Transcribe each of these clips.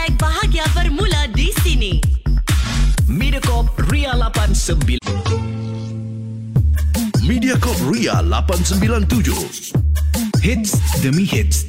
Hashtag bahagia bermula di sini. Mediacorp Ria 89 Mediacorp Ria 897. Hits demi hits.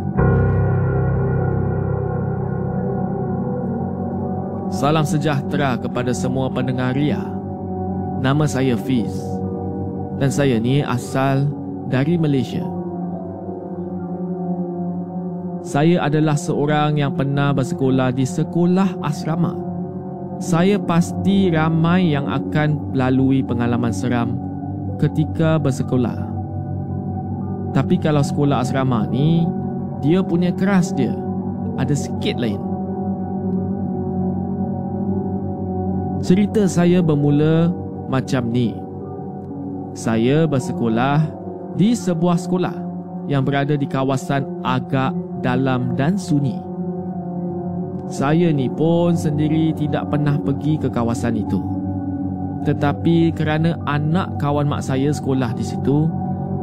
Salam sejahtera kepada semua pendengar Ria. Nama saya Fiz. Dan saya ni asal dari Malaysia. Saya adalah seorang yang pernah bersekolah di sekolah asrama. Saya pasti ramai yang akan lalui pengalaman seram ketika bersekolah. Tapi kalau sekolah asrama ni, dia punya keras dia. Ada sikit lain. Cerita saya bermula macam ni. Saya bersekolah di sebuah sekolah yang berada di kawasan agak dalam dan sunyi. Saya ni pun sendiri tidak pernah pergi ke kawasan itu. Tetapi kerana anak kawan mak saya sekolah di situ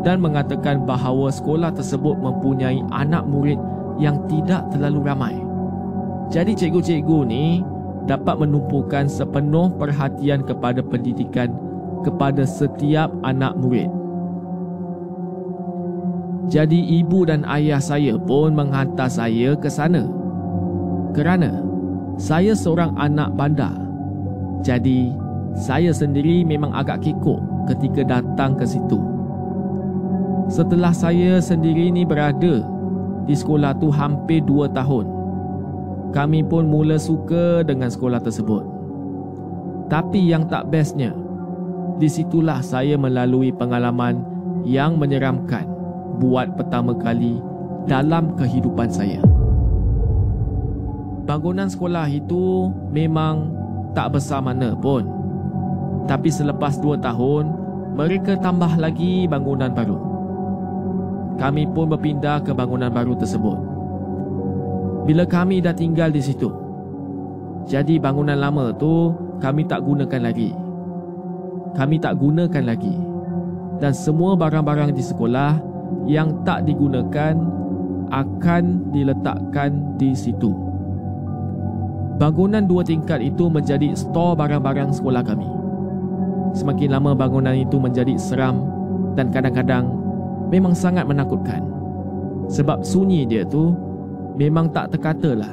dan mengatakan bahawa sekolah tersebut mempunyai anak murid yang tidak terlalu ramai. Jadi cikgu-cikgu ni dapat menumpukan sepenuh perhatian kepada pendidikan kepada setiap anak murid. Jadi ibu dan ayah saya pun menghantar saya ke sana. Kerana saya seorang anak bandar. Jadi saya sendiri memang agak kekok ketika datang ke situ. Setelah saya sendiri ni berada di sekolah tu hampir dua tahun. Kami pun mula suka dengan sekolah tersebut. Tapi yang tak bestnya, di situlah saya melalui pengalaman yang menyeramkan buat pertama kali dalam kehidupan saya. Bangunan sekolah itu memang tak besar mana pun. Tapi selepas dua tahun, mereka tambah lagi bangunan baru. Kami pun berpindah ke bangunan baru tersebut. Bila kami dah tinggal di situ, jadi bangunan lama tu kami tak gunakan lagi. Kami tak gunakan lagi. Dan semua barang-barang di sekolah yang tak digunakan akan diletakkan di situ. Bangunan dua tingkat itu menjadi stor barang-barang sekolah kami. Semakin lama bangunan itu menjadi seram dan kadang-kadang memang sangat menakutkan. Sebab sunyi dia tu memang tak terkata lah.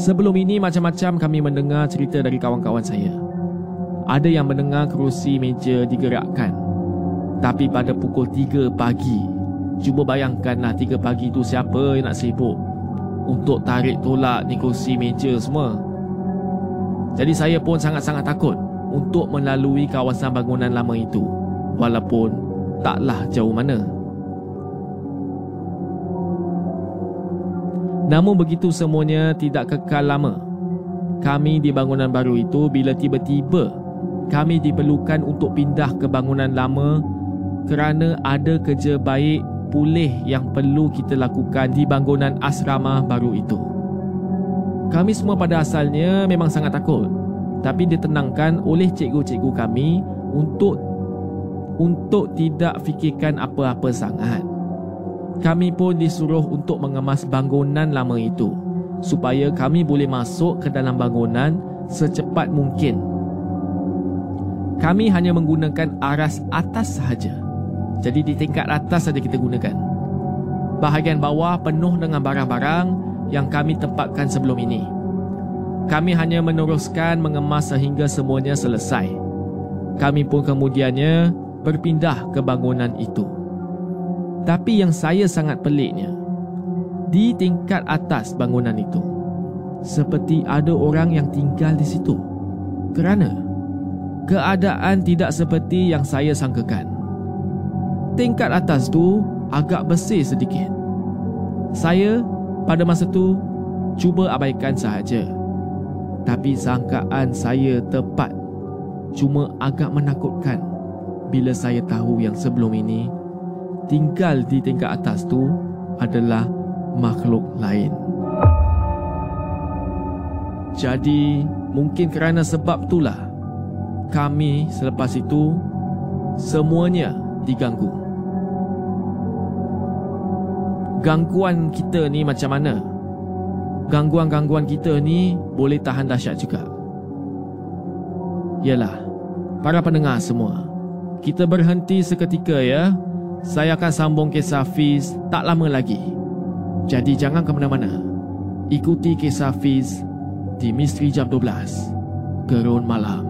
Sebelum ini macam-macam kami mendengar cerita dari kawan-kawan saya. Ada yang mendengar kerusi meja digerakkan. Tapi pada pukul 3 pagi, Cuba bayangkanlah tiga pagi tu siapa yang nak sibuk untuk tarik tolak ni kursi meja semua. Jadi saya pun sangat-sangat takut untuk melalui kawasan bangunan lama itu walaupun taklah jauh mana. Namun begitu semuanya tidak kekal lama. Kami di bangunan baru itu bila tiba-tiba kami diperlukan untuk pindah ke bangunan lama kerana ada kerja baik pulih yang perlu kita lakukan di bangunan asrama baru itu. Kami semua pada asalnya memang sangat takut tapi ditenangkan oleh cikgu-cikgu kami untuk untuk tidak fikirkan apa-apa sangat. Kami pun disuruh untuk mengemas bangunan lama itu supaya kami boleh masuk ke dalam bangunan secepat mungkin. Kami hanya menggunakan aras atas sahaja. Jadi di tingkat atas saja kita gunakan. Bahagian bawah penuh dengan barang-barang yang kami tempatkan sebelum ini. Kami hanya meneruskan mengemas sehingga semuanya selesai. Kami pun kemudiannya berpindah ke bangunan itu. Tapi yang saya sangat peliknya, di tingkat atas bangunan itu, seperti ada orang yang tinggal di situ. Kerana keadaan tidak seperti yang saya sangkakan. Tingkat atas tu agak bersih sedikit. Saya pada masa tu cuba abaikan sahaja. Tapi sangkaan saya tepat cuma agak menakutkan bila saya tahu yang sebelum ini tinggal di tingkat atas tu adalah makhluk lain. Jadi, mungkin kerana sebab itulah kami selepas itu semuanya diganggu. Gangguan kita ni macam mana? Gangguan-gangguan kita ni boleh tahan dahsyat juga. Yalah, para pendengar semua, kita berhenti seketika ya. Saya akan sambung kisah Fiz tak lama lagi. Jadi jangan ke mana-mana. Ikuti kisah Fiz di Misteri Jam 12. Gerun Malam.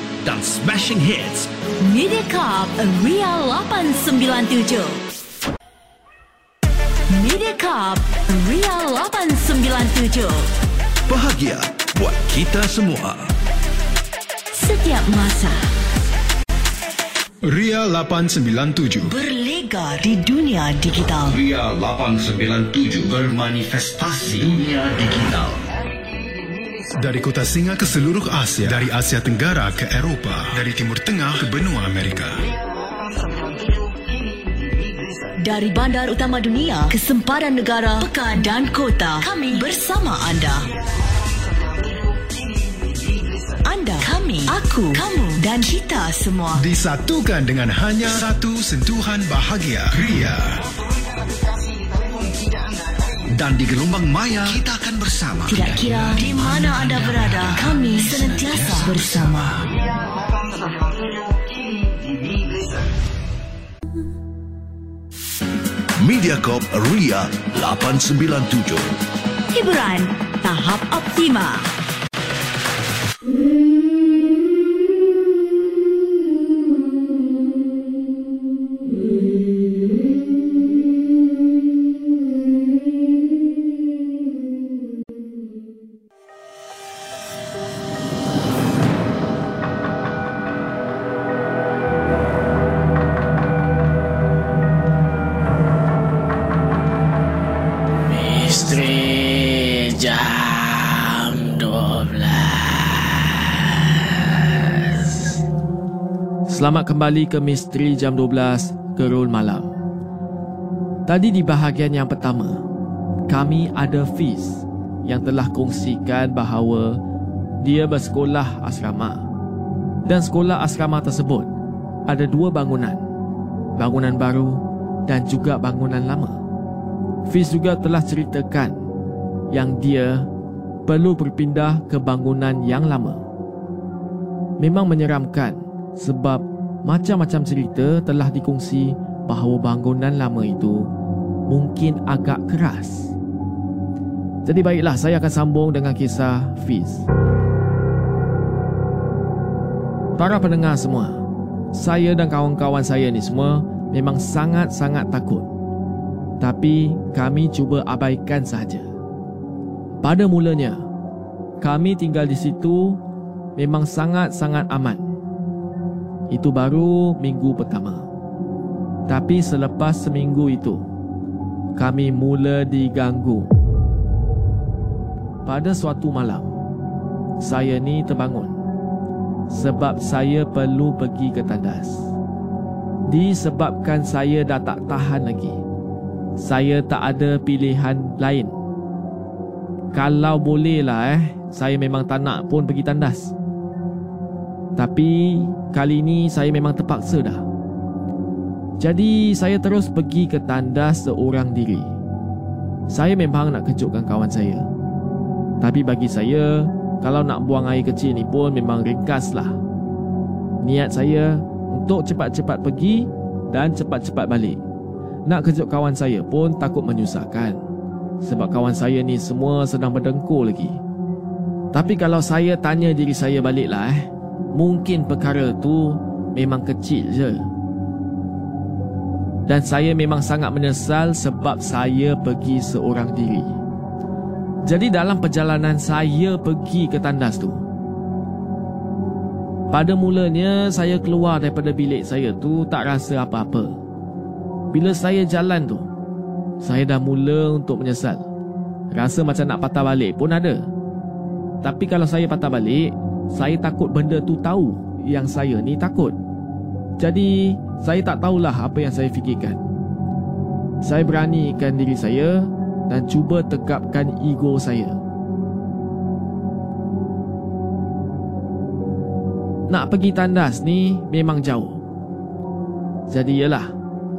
dan smashing hits. Mediacorp Ria 897 Mediacorp Ria 897 Bahagia buat kita semua. Setiap masa. Ria 897 Berlega di dunia digital. Ria 897 bermanifestasi dunia digital. Dari kota singa ke seluruh Asia. Dari Asia Tenggara ke Eropah. Dari Timur Tengah ke benua Amerika. Dari bandar utama dunia ke sempadan negara, pekan dan kota. Kami bersama anda. Anda, kami, aku, kamu dan kita semua. Disatukan dengan hanya satu sentuhan bahagia. Ria Dan di gelombang maya kita akan bersama. Tidak kira di mana anda berada, kami senantiasa bersama. Mediacorp Ria 897 Hiburan tahap optima. Selamat kembali ke Misteri Jam 12 Gerul Malam. Tadi di bahagian yang pertama, kami ada Fiz yang telah kongsikan bahawa dia bersekolah asrama. Dan sekolah asrama tersebut ada dua bangunan. Bangunan baru dan juga bangunan lama. Fiz juga telah ceritakan yang dia perlu berpindah ke bangunan yang lama. Memang menyeramkan sebab macam-macam cerita telah dikongsi bahawa bangunan lama itu mungkin agak keras. Jadi baiklah saya akan sambung dengan kisah Fiz. Para pendengar semua, saya dan kawan-kawan saya ni semua memang sangat-sangat takut. Tapi kami cuba abaikan saja. Pada mulanya, kami tinggal di situ memang sangat-sangat aman. Itu baru minggu pertama. Tapi selepas seminggu itu, kami mula diganggu. Pada suatu malam, saya ni terbangun sebab saya perlu pergi ke tandas. Disebabkan saya dah tak tahan lagi. Saya tak ada pilihan lain kalau boleh lah eh Saya memang tak nak pun pergi tandas Tapi Kali ini saya memang terpaksa dah. Jadi saya terus pergi ke tandas seorang diri. Saya memang nak kejutkan kawan saya. Tapi bagi saya Kalau nak buang air kecil ni pun memang ringkas lah. Niat saya untuk cepat-cepat pergi Dan cepat-cepat balik. Nak kejut kawan saya pun takut menyusahkan. Sebab kawan saya ni semua sedang berdengkur lagi. Tapi kalau saya tanya diri saya baliklah eh, mungkin perkara tu memang kecil je. Dan saya memang sangat menyesal sebab saya pergi seorang diri. Jadi dalam perjalanan saya pergi ke tandas tu, pada mulanya saya keluar daripada bilik saya tu tak rasa apa-apa. Bila saya jalan tu, saya dah mula untuk menyesal. Rasa macam nak patah balik pun ada. Tapi kalau saya patah balik, saya takut benda tu tahu yang saya ni takut. Jadi, saya tak tahulah apa yang saya fikirkan. Saya beranikan diri saya dan cuba tegapkan ego saya. Nak pergi tandas ni memang jauh. Jadi ialah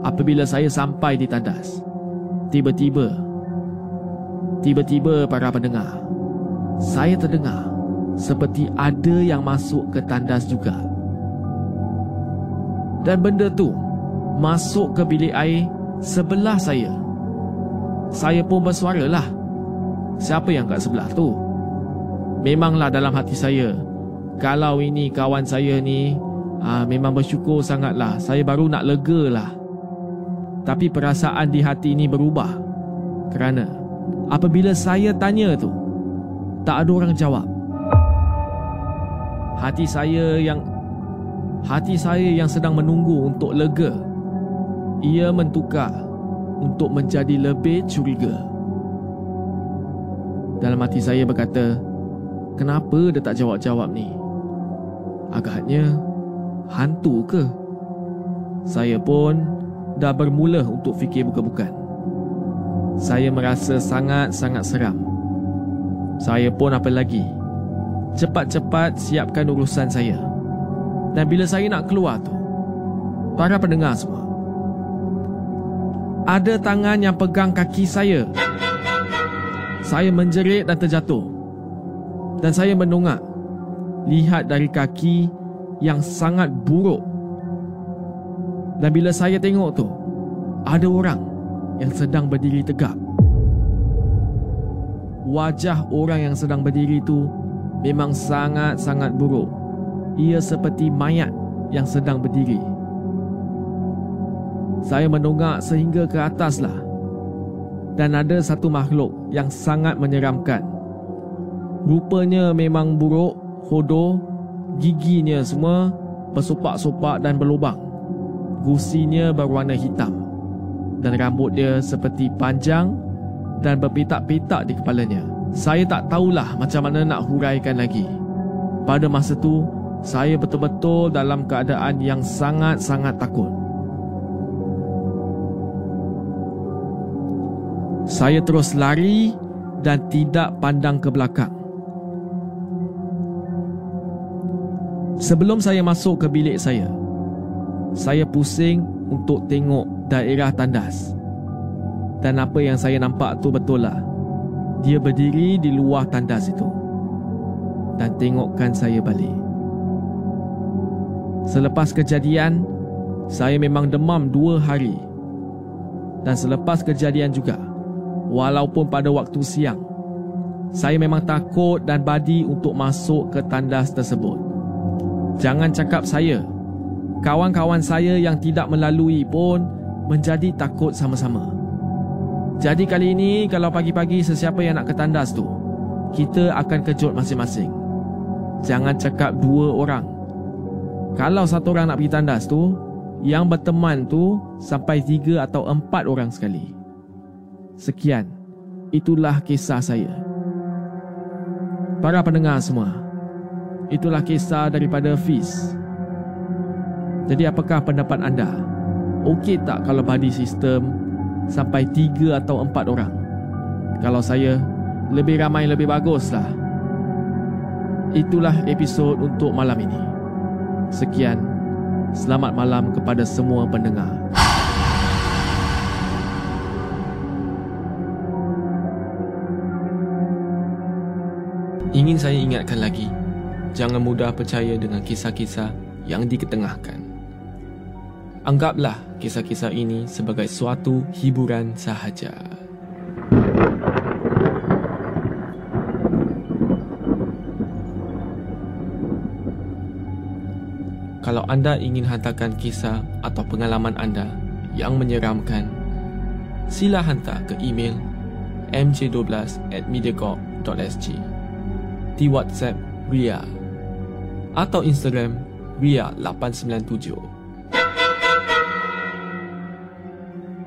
apabila saya sampai di tandas, Tiba-tiba Tiba-tiba para pendengar Saya terdengar Seperti ada yang masuk ke tandas juga. Dan benda tu Masuk ke bilik air Sebelah saya. Saya pun bersuara lah Siapa yang kat sebelah tu? Memanglah dalam hati saya Kalau ini kawan saya ni aa, ah, Memang bersyukur sangatlah. Saya baru nak lega lah. Tapi perasaan di hati ini berubah. Kerana Apabila saya tanya tu Tak ada orang jawab Hati saya yang Hati saya yang sedang menunggu untuk lega Ia mentukar Untuk menjadi lebih curiga Dalam hati saya berkata Kenapa dia tak jawab-jawab ni? Agaknya Hantu ke? Saya pun dah bermula untuk fikir bukan-bukan. Saya merasa sangat-sangat seram. Saya pun apa lagi? Cepat-cepat siapkan urusan saya. Dan bila saya nak keluar tu, para pendengar semua, ada tangan yang pegang kaki saya. Saya menjerit dan terjatuh. Dan saya menungak. Lihat dari kaki yang sangat buruk dan bila saya tengok tu Ada orang yang sedang berdiri tegak Wajah orang yang sedang berdiri tu Memang sangat-sangat buruk. Ia seperti mayat yang sedang berdiri. Saya menunggak sehingga ke atas lah Dan ada satu makhluk yang sangat menyeramkan. Rupanya memang buruk, hodoh Giginya semua bersopak-sopak dan berlubang. Gusinya berwarna hitam. Dan rambut dia seperti panjang dan berpetak-petak di kepalanya. Saya tak tahulah macam mana nak huraikan lagi. Pada masa tu, Saya betul-betul dalam keadaan yang sangat-sangat takut. Saya terus lari dan tidak pandang ke belakang. Sebelum saya masuk ke bilik saya, saya pusing untuk tengok daerah tandas. Dan apa yang saya nampak tu betul lah. Dia berdiri di luar tandas itu. Dan tengokkan saya balik. Selepas kejadian, saya memang demam dua hari. Dan selepas kejadian juga, walaupun pada waktu siang, saya memang takut dan badi untuk masuk ke tandas tersebut. Jangan cakap saya, kawan-kawan saya yang tidak melalui pun menjadi takut sama-sama. Jadi kali ini kalau pagi-pagi sesiapa yang nak ke tandas tu, kita akan kejut masing-masing. Jangan cakap dua orang, kalau satu orang nak pergi tandas tu, yang berteman tu sampai tiga atau empat orang sekali. Sekian, itulah kisah saya. Para pendengar semua, itulah kisah daripada Fiz. Jadi apakah pendapat anda? Okey tak kalau body system sampai tiga atau empat orang? Kalau saya, lebih ramai lebih baguslah. Itulah episod untuk malam ini. Sekian, selamat malam kepada semua pendengar. Ingin saya ingatkan lagi, jangan mudah percaya dengan kisah-kisah yang diketengahkan. Anggaplah kisah-kisah ini sebagai suatu hiburan sahaja. Kalau anda ingin hantarkan kisah atau pengalaman anda yang menyeramkan, sila hantar ke email mj12 at mediacorp.sg di WhatsApp Ria atau Instagram Ria897.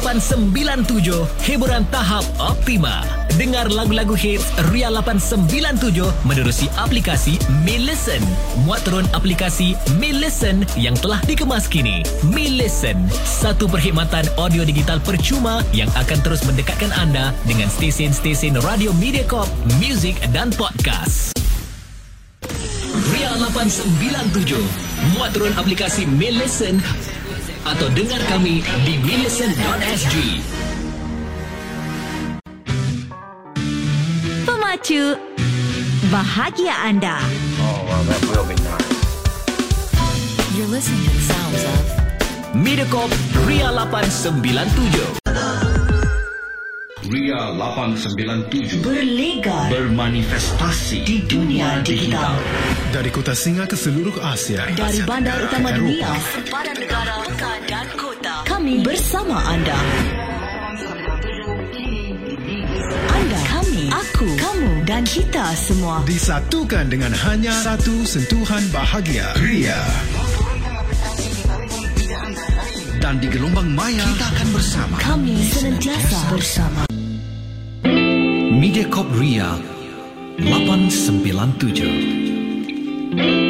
897, hiburan tahap optima. Dengar lagu-lagu hits Ria 897 menerusi aplikasi Mi Listen. Muat turun aplikasi Mi Listen yang telah dikemas kini. Mi Listen, satu perkhidmatan audio digital percuma yang akan terus mendekatkan anda dengan stesen-stesen radio Mediacorp, muzik dan podcast. Ria 897, muat turun aplikasi Mi Listen atau dengar kami di millicent.sg. Pemacu bahagia anda. You're listening to the sounds of Mediacorp Ria 897. Ria 897. Berlegar Bermanifestasi di dunia digital. Dari kota Singa ke seluruh Asia. Dari Asia bandar Tenggara utama ke dunia, sempadan negara, pekan dan kota. Kami bersama anda. Anda, kami, aku, kamu dan kita semua. Disatukan dengan hanya satu sentuhan bahagia. Ria. Dan di gelombang maya kita akan bersama. Kami senantiasa bersama. Mediacorp Ria 897.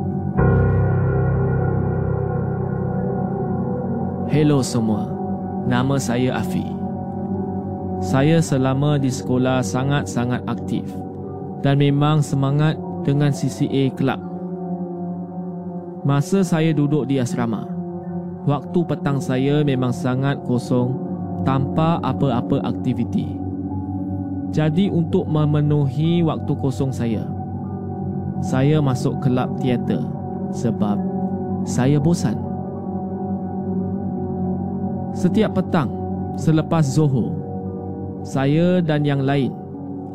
Hello semua, nama saya Afi. Saya selama di sekolah sangat-sangat aktif dan memang semangat dengan CCA Club. Masa saya duduk di asrama, waktu petang saya memang sangat kosong tanpa apa-apa aktiviti. Jadi untuk memenuhi waktu kosong saya, saya masuk kelab teater sebab saya bosan. Setiap petang selepas Zohor, saya dan yang lain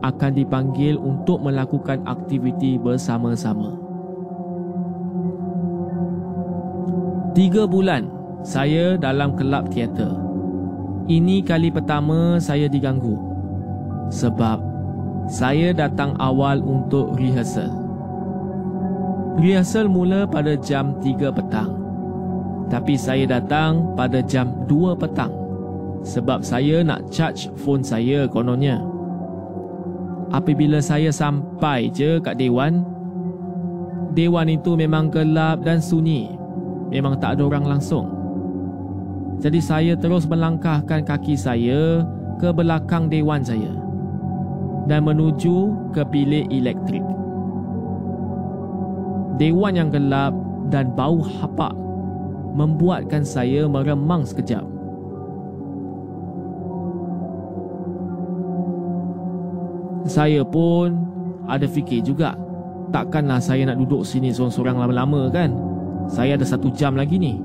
akan dipanggil untuk melakukan aktiviti bersama-sama. Tiga bulan saya dalam kelab teater. Ini kali pertama saya diganggu sebab saya datang awal untuk rehearsal. Rehearsal mula pada jam 3 petang. Tapi saya datang pada jam 2 petang sebab saya nak charge phone saya kononnya. Apabila saya sampai je kat Dewan, Dewan itu memang gelap dan sunyi. Memang tak ada orang langsung. Jadi saya terus melangkahkan kaki saya ke belakang Dewan saya dan menuju ke bilik elektrik. Dewan yang gelap dan bau hapak membuatkan saya meremang sekejap. Saya pun ada fikir juga, takkanlah saya nak duduk sini seorang-seorang lama-lama kan? Saya ada satu jam lagi ni.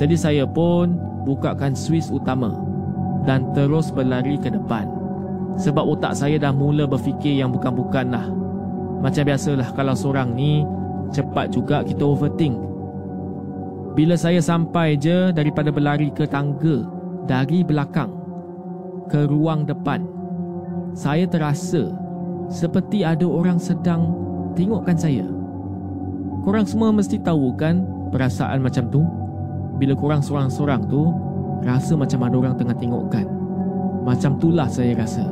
Jadi saya pun bukakan Swiss utama dan terus berlari ke depan. Sebab otak saya dah mula berfikir yang bukan-bukan lah. Macam biasalah kalau seorang ni cepat juga kita overthink. Bila saya sampai je daripada berlari ke tangga dari belakang ke ruang depan, saya terasa seperti ada orang sedang tengokkan saya. Korang semua mesti tahu kan perasaan macam tu? Bila korang seorang-seorang tu rasa macam ada orang tengah tengokkan. Macam itulah saya rasa.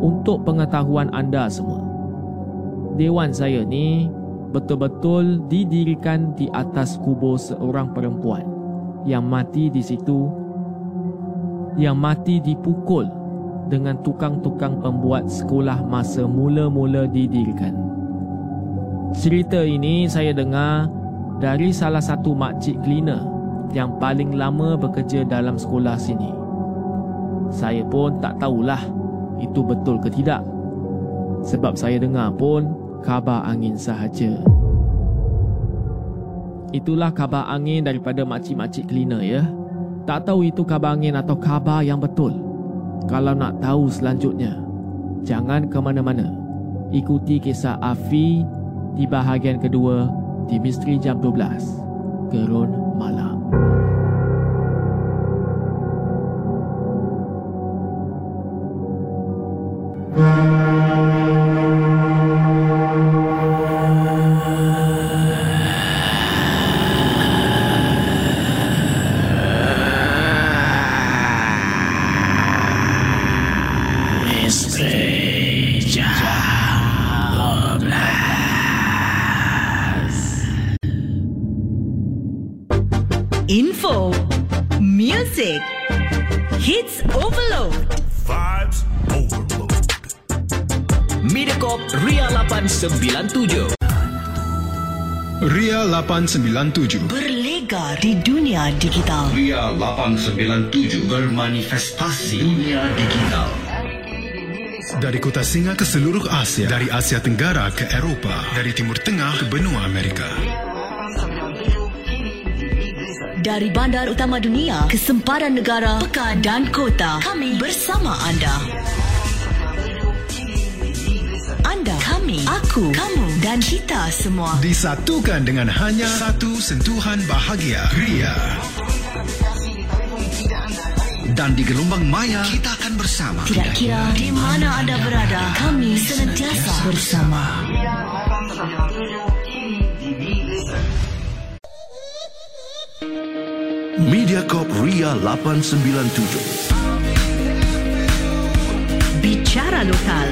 Untuk pengetahuan anda semua, dewan saya ni betul-betul didirikan di atas kubur seorang perempuan yang mati di situ yang mati dipukul dengan tukang-tukang pembuat sekolah masa mula-mula didirikan. Cerita ini saya dengar dari salah satu makcik cleaner yang paling lama bekerja dalam sekolah sini. Saya pun tak tahulah itu betul ke tidak. Sebab saya dengar pun kabar angin sahaja. Itulah kabar angin daripada makcik-makcik cleaner ya. Tak tahu itu kabar angin atau kabar yang betul. Kalau nak tahu selanjutnya, jangan ke mana-mana. Ikuti kisah Afi di bahagian kedua di Misteri Jam 12. Gerun Malam. Info, music, hits overload. Vibes overload. Mediacorp Ria 897. Ria 897. Berlegar di dunia digital. Ria 897 bermanifestasi dunia digital. Dari kota Singa ke seluruh Asia, dari Asia Tenggara ke Eropah, dari Timur Tengah ke benua Amerika. Dari bandar utama dunia ke sempadan negara, pekan dan kota. Kami bersama anda. Anda, kami, aku, kamu dan kita semua. Disatukan dengan hanya satu sentuhan bahagia. Ria. Dan di gelombang maya, kita akan bersama. Tidak kira di mana anda berada, kami senantiasa bersama. Mediacorp Ria 897. Bicara lokal,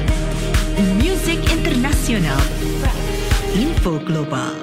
muzik internasional, info global.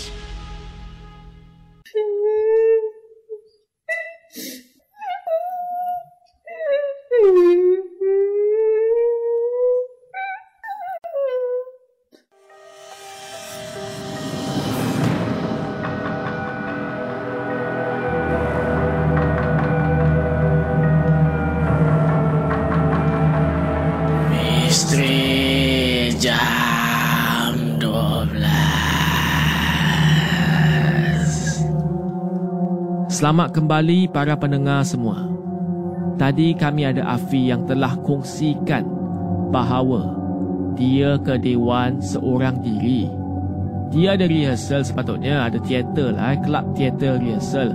Selamat kembali para pendengar semua. Tadi kami ada Afi yang telah kongsikan bahawa dia ke Dewan seorang diri. Dia ada rehearsal sepatutnya ada teater lah, kelab teater rehearsal.